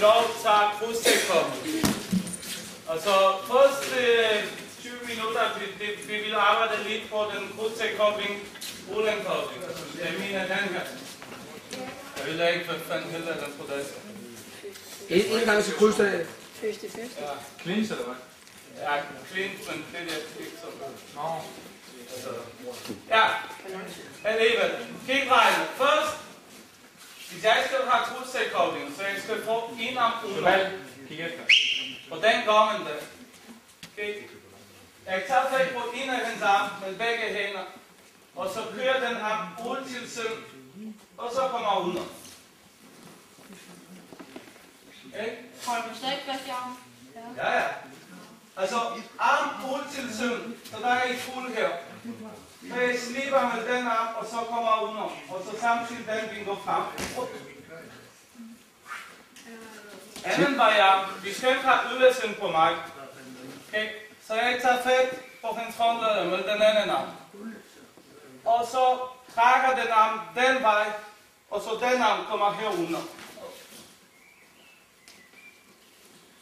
lov tager krydstekkoppen. Og så første 20 minutter, vi, vi, vi vil arbejde lidt på den krydstekobling, ulenkobling. Jeg mener den her. Jeg ved ikke, hvad fanden hedder den på det. En, en gang krydser jeg. Første, første. Ja, Klins eller hvad? ja, klint, men det der ikke så Nå. Altså, Ja, alligevel. Kig regn. Først, hvis jeg skal have krydstekobling, så jeg skal få en kig efter. Hvordan gør man det? Okay. Jeg tager fat på en af hans arm med begge hænder, og så kører den arm ud til siden, og så kommer jeg under. Okay? Hold du stadig fast i armen? Ja, ja. Altså, arm ud til siden, så der er et fuld her. Så jeg slipper med den arm, og så kommer jeg under. Og så samtidig den vinker frem. Anden variant, vi skal ikke have ydersiden på mig. Okay. Så jeg tager fat på hans håndled med den anden arm. Og så trækker den arm den vej, og så den arm kommer herunder.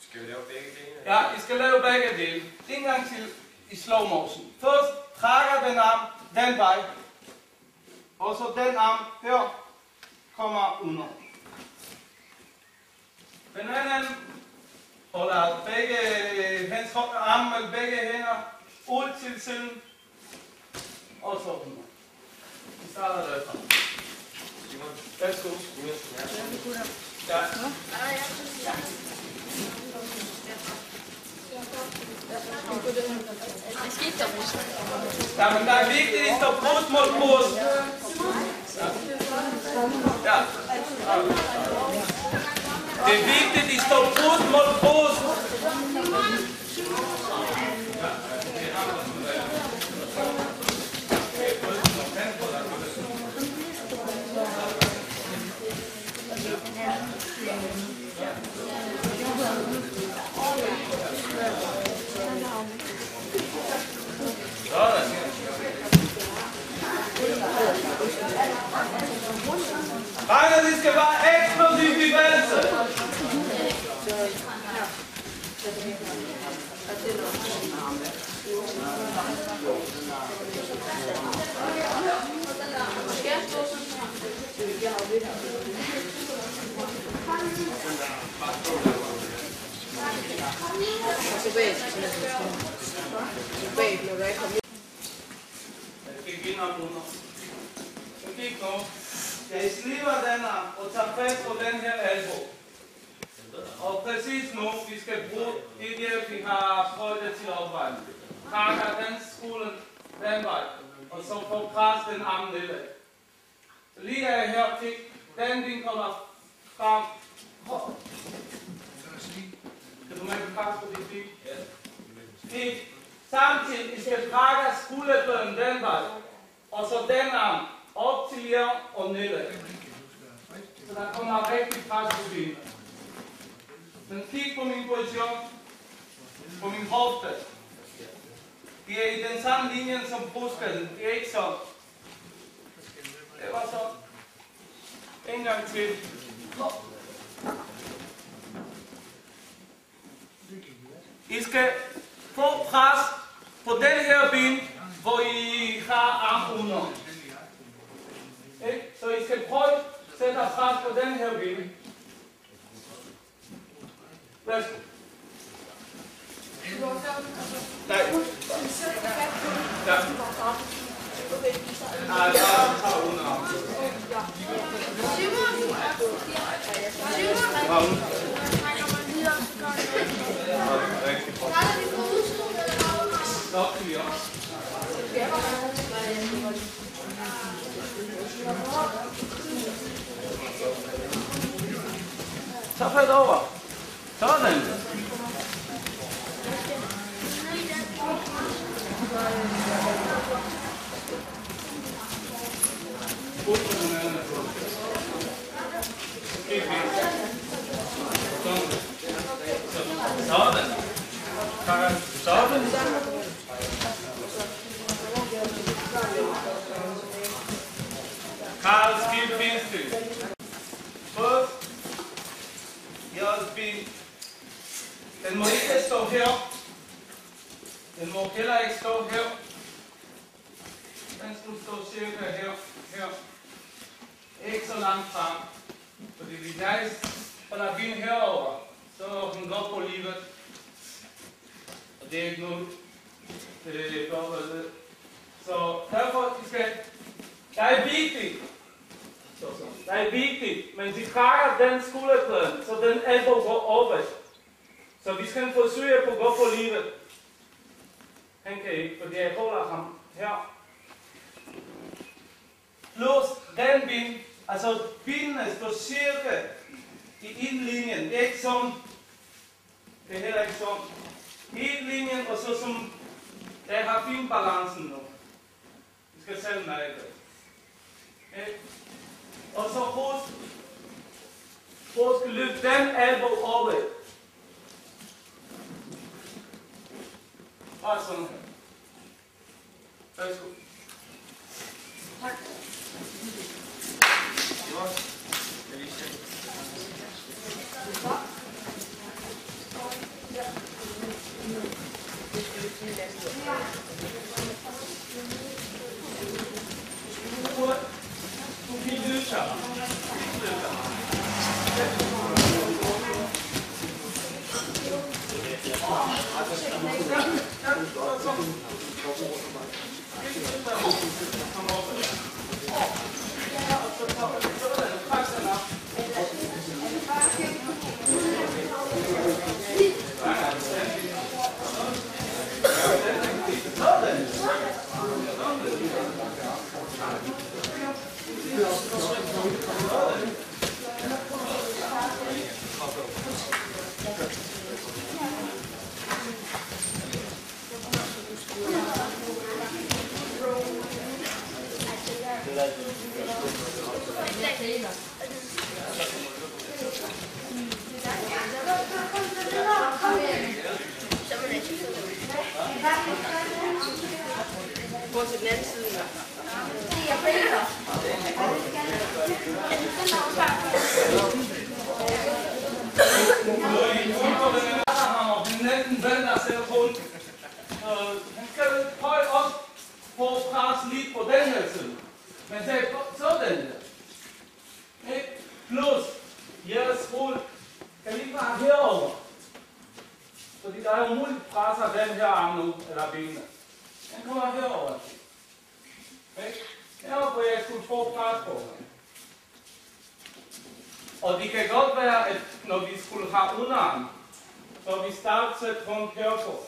Skal vi lave begge dele? Ja, I skal lave begge dele. En gang til i slow motion. Først trækker den arm den vej, og så den arm her kommer under. Den anden holder begge hans arme med begge hænder ud til siden, og så under. Vi starter derfra. Simon, Værsgo. Simon, ja. Ja. Det skifter vist. Ja, men der er vigtigt, at I står brust mod brust. Ja. Det er vigtigt, at I står brust mod brust. Sådan. Drenge, det skal være eksplosiv bevægelse. Skal jeg stå sådan? Jeg skal give op under. Så kig nu. Jeg sliver den her og tager fast på den her albu. Og præcis nu, vi skal bruge det der, vi har prøvet det til opvejen. Trækker den skulden den vej, og så får pres den arm nedad. Så lige her her, kig, den din kommer frem. Kan du mærke kras samtidig, I skal trække skulderbøden den vej, og så den arm op til jer og nede. Så der kommer rigtig pres på benet. Men kig på min position, på min hofte. Det er i den samme linje som brusken. Det er ikke så. Det var så. En gang til. Hop. Skal få pres på den her ben, hvor I har arm under. Ikke? Så I skal prøve at sætte pres på Ta fällt over. Sådan. Thank you. Karen, Sådan. Karl, First, pindstil. Først, jeres. Den må ikke stå her. Den må heller ikke stå her. Den skulle stå cirka her, her. Ikke så langt frem. Fordi hvis jeg holder bin herover, så er hun godt på livet. Det er ikke noget, øh, det går vel. Så derfor, de skal, det er vigtigt, det er vigtigt, men de trækker den skulderklæden, så den albu går opad. Så vi skal forsøge på at gå på livet. Han kan ikke, fordi jeg holder ham her. Plus den bin, altså benene står cirka i indlinjen. Det er ikke sådan. Det er heller ikke sådan. En linjen, og så som, jeg har fin balancen nu. Vi skal selv mærke det. Okay? Og så husk, husk løft den albu opad. Bare sådan her. Værsgo. Simon, skal vi se. Gut. Du viel Lüter. Gå Han skal høj op på pres lige på den her side. Men det er sådan der. Ikke? Plus, jeres rul kan lige bare herover. Fordi der er umuligt pres af den her arm nu, eller benene. Den kommer herover. Ikke? Herover hvor jeg skulle få pres på. Og det kan godt være, at når vi skulle have underarm, så vi startede rundt herpå.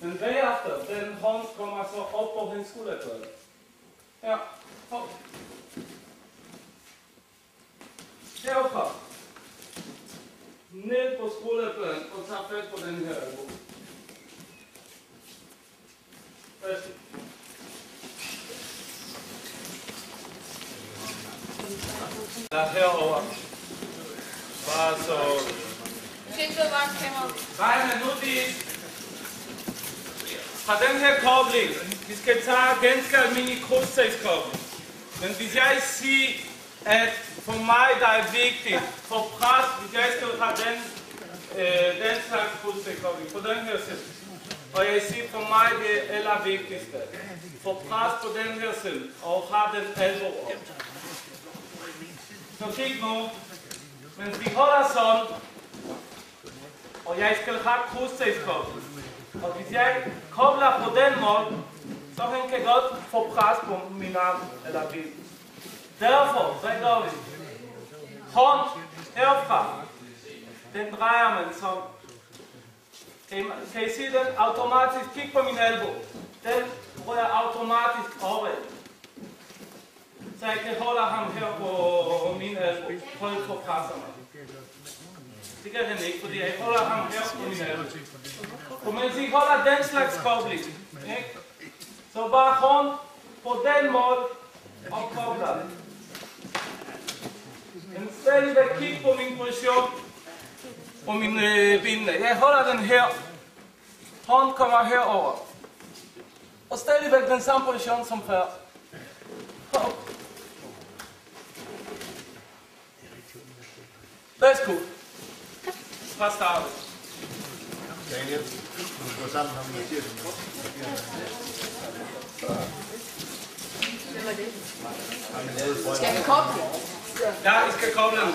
Men bagefter, den hånd kommer så op på hendes skulderkød. Ja, hop. Herfra. Ned på skulderkøden og tag fat på den her. Værsgo. Lad herover. Bare så ikke gå bare kameraet. Nej, men nu de fra den her kobling, vi skal tage ganske almindelig krydstagskobling. Men hvis jeg siger, at for mig der er vigtigt for pres, hvis jeg skal have den, eh, øh, den slags krydstagskobling på den her side, og jeg siger for mig det er allervigtigste, For pres på den her side og have den albu op. Så kig nu, mens vi holder sådan, og jeg skal have krydstagskobling. Og hvis jeg kobler på den måde, så han kan godt få pres på min arm eller ben. Derfor, hvad gør vi? Hånd herfra. Den drejer man sådan. Kan I, kan I se den automatisk? Kig på min albu. Den rører automatisk opad. Så jeg kan holde ham her på min albu. Hold på presser mig. Det kan han ikke, fordi jeg holder ham her på min alder. Og mens I holder den slags kobling, ikke? så bare hånd på den måde og kobler. Men stadigvæk kig på min position og mine øh, binde. Jeg holder den her. Hånd kommer herover. Og stadigvæk den samme position som før. Hop. Værsgo. Cool starten. Daniel, du går sammen med Mathias. Skal vi koble? Ja, I skal koble den.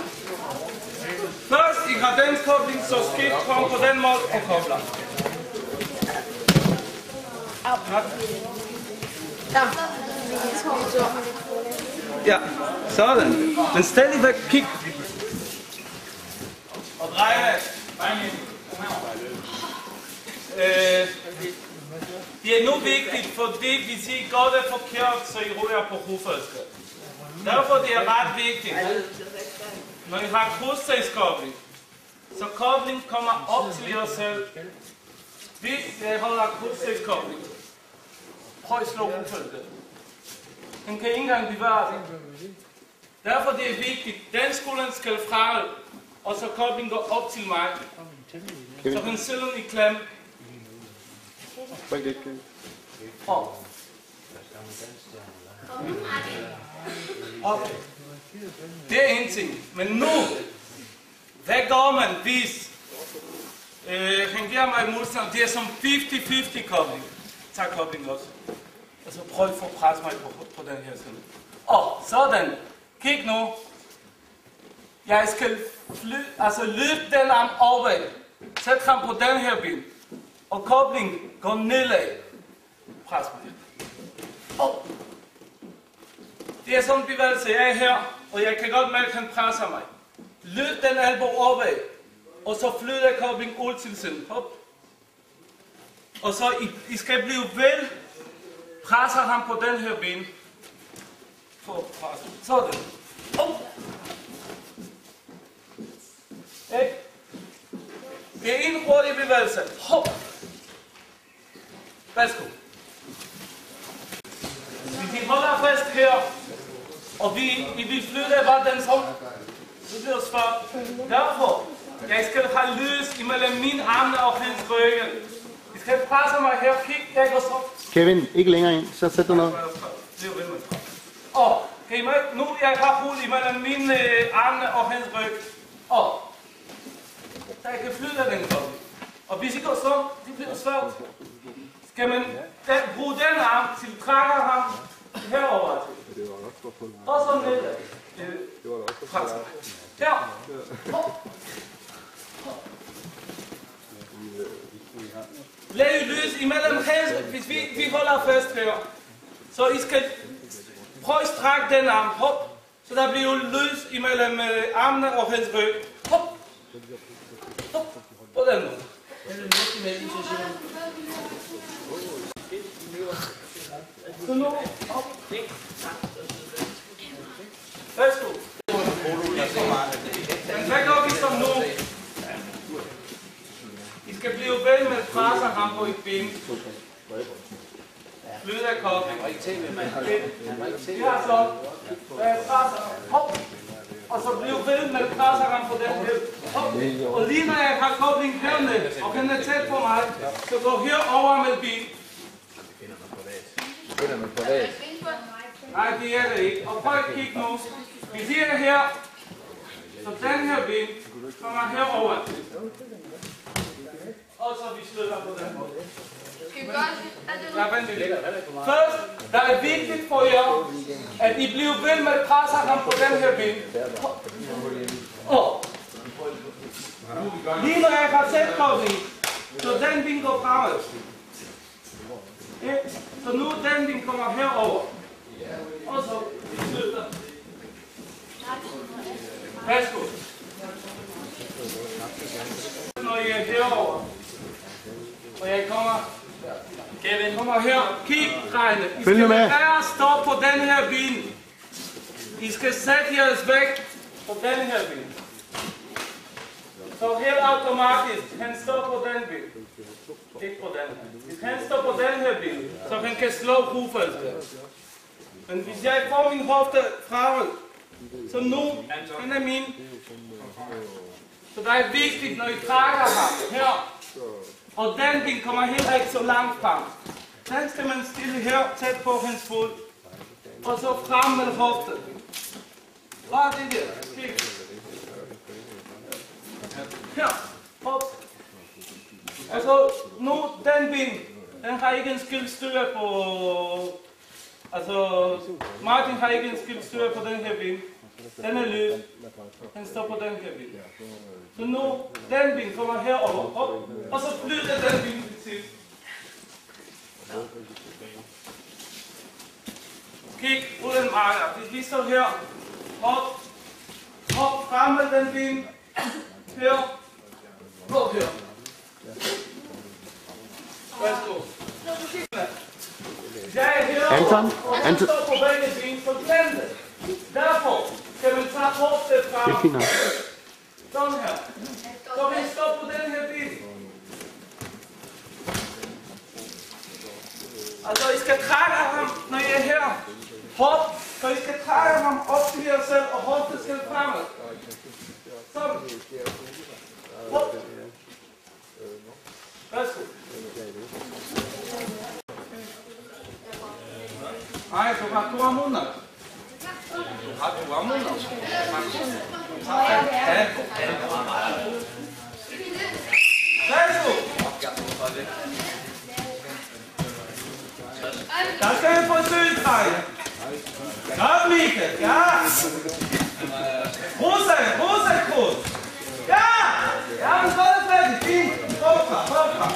Først i kadenskobling, så skift kom på den måde og kobler. Ja. Ja, sådan. Men stadigvæk kig. Og drej af. Øh, det er nu vigtigt, fordi vi siger gør det forkert, så I ryger på hovedfølelse. Derfor det er ret vigtigt, når I har krydstagskobling, så kobling kommer op til jer selv. Hvis jeg holder krydstagskobling, prøv at slå hovedfølelse. Den kan ikke engang bevare det. Derfor det er vigtigt, den skolen skal fra, og så koblingen går op til mig. Så kan sidde i klemme klem. Og. Og. Det er en ting. Men nu, hvad gør man, hvis øh, han giver mig modstand? Det er som 50-50 kobling. Tag kobling også. Altså så prøv at få pres mig på, på den her side. Og sådan. Kig nu. Jeg skal fly, altså løfte den arm over. Sæt ham på den her bil. Og koblingen går nedad. Pres mig. Og. Det er sådan en bevægelse. Jeg er her, og jeg kan godt mærke, at han presser mig. Løft den albu opad. Og så flytter koblingen ud til siden. Hop. Og så I, I skal blive vel presser ham på den her ben. For presset. Sådan. Oh. Ikke? Det er en hurtig bevægelse. Hop. Værsgo. Hvis I holder fast her, og vi, I vil flytte bare den som, så svært. Derfor, jeg skal have løs imellem mine arme og hans ryggen. I skal presse mig her, kig, jeg går så. Kevin, ikke længere ind. Så sæt dig ned. Og, kan I mærke, nu jeg har hul imellem mine øh, arme og hans ryg. Og, så jeg kan flytte den kom. Og hvis I går sådan, det bliver svært. Skal man den, bruge den arm til at trække ham herover til. Og så ned. Her. Hop. Hop. Lad løs imellem hans, hvis vi, vi holder fast her. Så I skal prøve at strække den arm. Hop. Så der bliver løs imellem øh, armene og hans ryg. Hop. Hop. På den måde. Så nu, op. Værsgo. Men hvad gør vi så nu? I skal blive med at presse ham på et ben. Flyd af koppen. Vi har så øh, presser. Hop. Og så blive ved med at presse ham på den her. Og lige når jeg har koblingen hernede, og han er tæt på mig, så går herover med ben. Nej, det er det ikke. Og prøv at kigge nu. Vi siger her, så den her ben kommer herover til. Og så vi slutter på den måde. Det? Først, der er vigtigt for jer, at I bliver ved med at presse ham på den her ben. Og lige når jeg har kobling, så den ben går fremad. Så nu den ben kommer herover. Og så vi slutter. Værsgo. Når I er herover, og jeg kommer Kevin, kommer her. Kig, drenge. I Følg skal med. bare stå på den her bil. I skal sætte jeres vægt på den her bil. Så helt automatisk, han står på den bil. Ikke på den her. Hvis han står på den her bil, så han kan slå hovedet. Men hvis jeg får min hofte frem, så nu, han er min. Så det er vigtigt, når I trækker ham her, og den bil kommer heller ikke så langt frem. Den skal man stille her tæt på hans fod. Og så frem med hoften. Bare det der. Kig. Her. Hop. Altså, nu, den bin, den har ikke en skilt på... Altså, Martin har ikke en skilt på den her bin. Den er løs. Den står på den her vind. Så nu, den bin kommer herover, Hop. og så flytter den bin til sidst. Kig uden marker. Hvis vi står her, hop, hop frem med den bin her, gå her. Værsgo. Jeg er her, Anton, og han Anton. står på begge ben, så glem det. Derfor skal man tage hoftet frem. Det er fint nok. Sådan her. Så vi står på den her bil. Altså, I skal trække ham, når I er her. Hop, så I skal trække ham op til jer selv, og hoftet skal fremad. Sådan. Hop. Værsgo. Nej, du har to måneder. Du har to måneder. Ja. Værsgo. Der skal vi få sølvtræet. Ja, Michael, ja. Rosa, rosa krus. Ja, ja, men så er det færdigt. Fint. Hoppa, hoppa.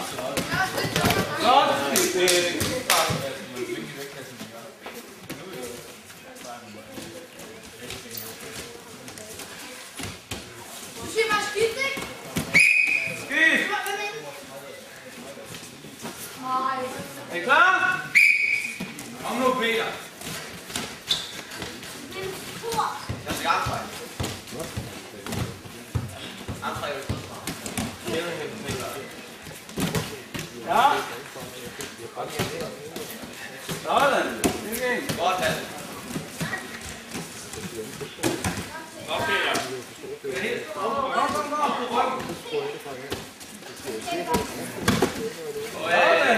Godt, det Du siger bare skidt, ikke? Skidt. Nej. Er I klar? Kom nu, Peter. Jeg skal arbejde. Arbejde er Ja. Sådan. Okay. Godt, han. Kom, kom, kom. På ryggen. 네. 어, 예. 다음에 합니다.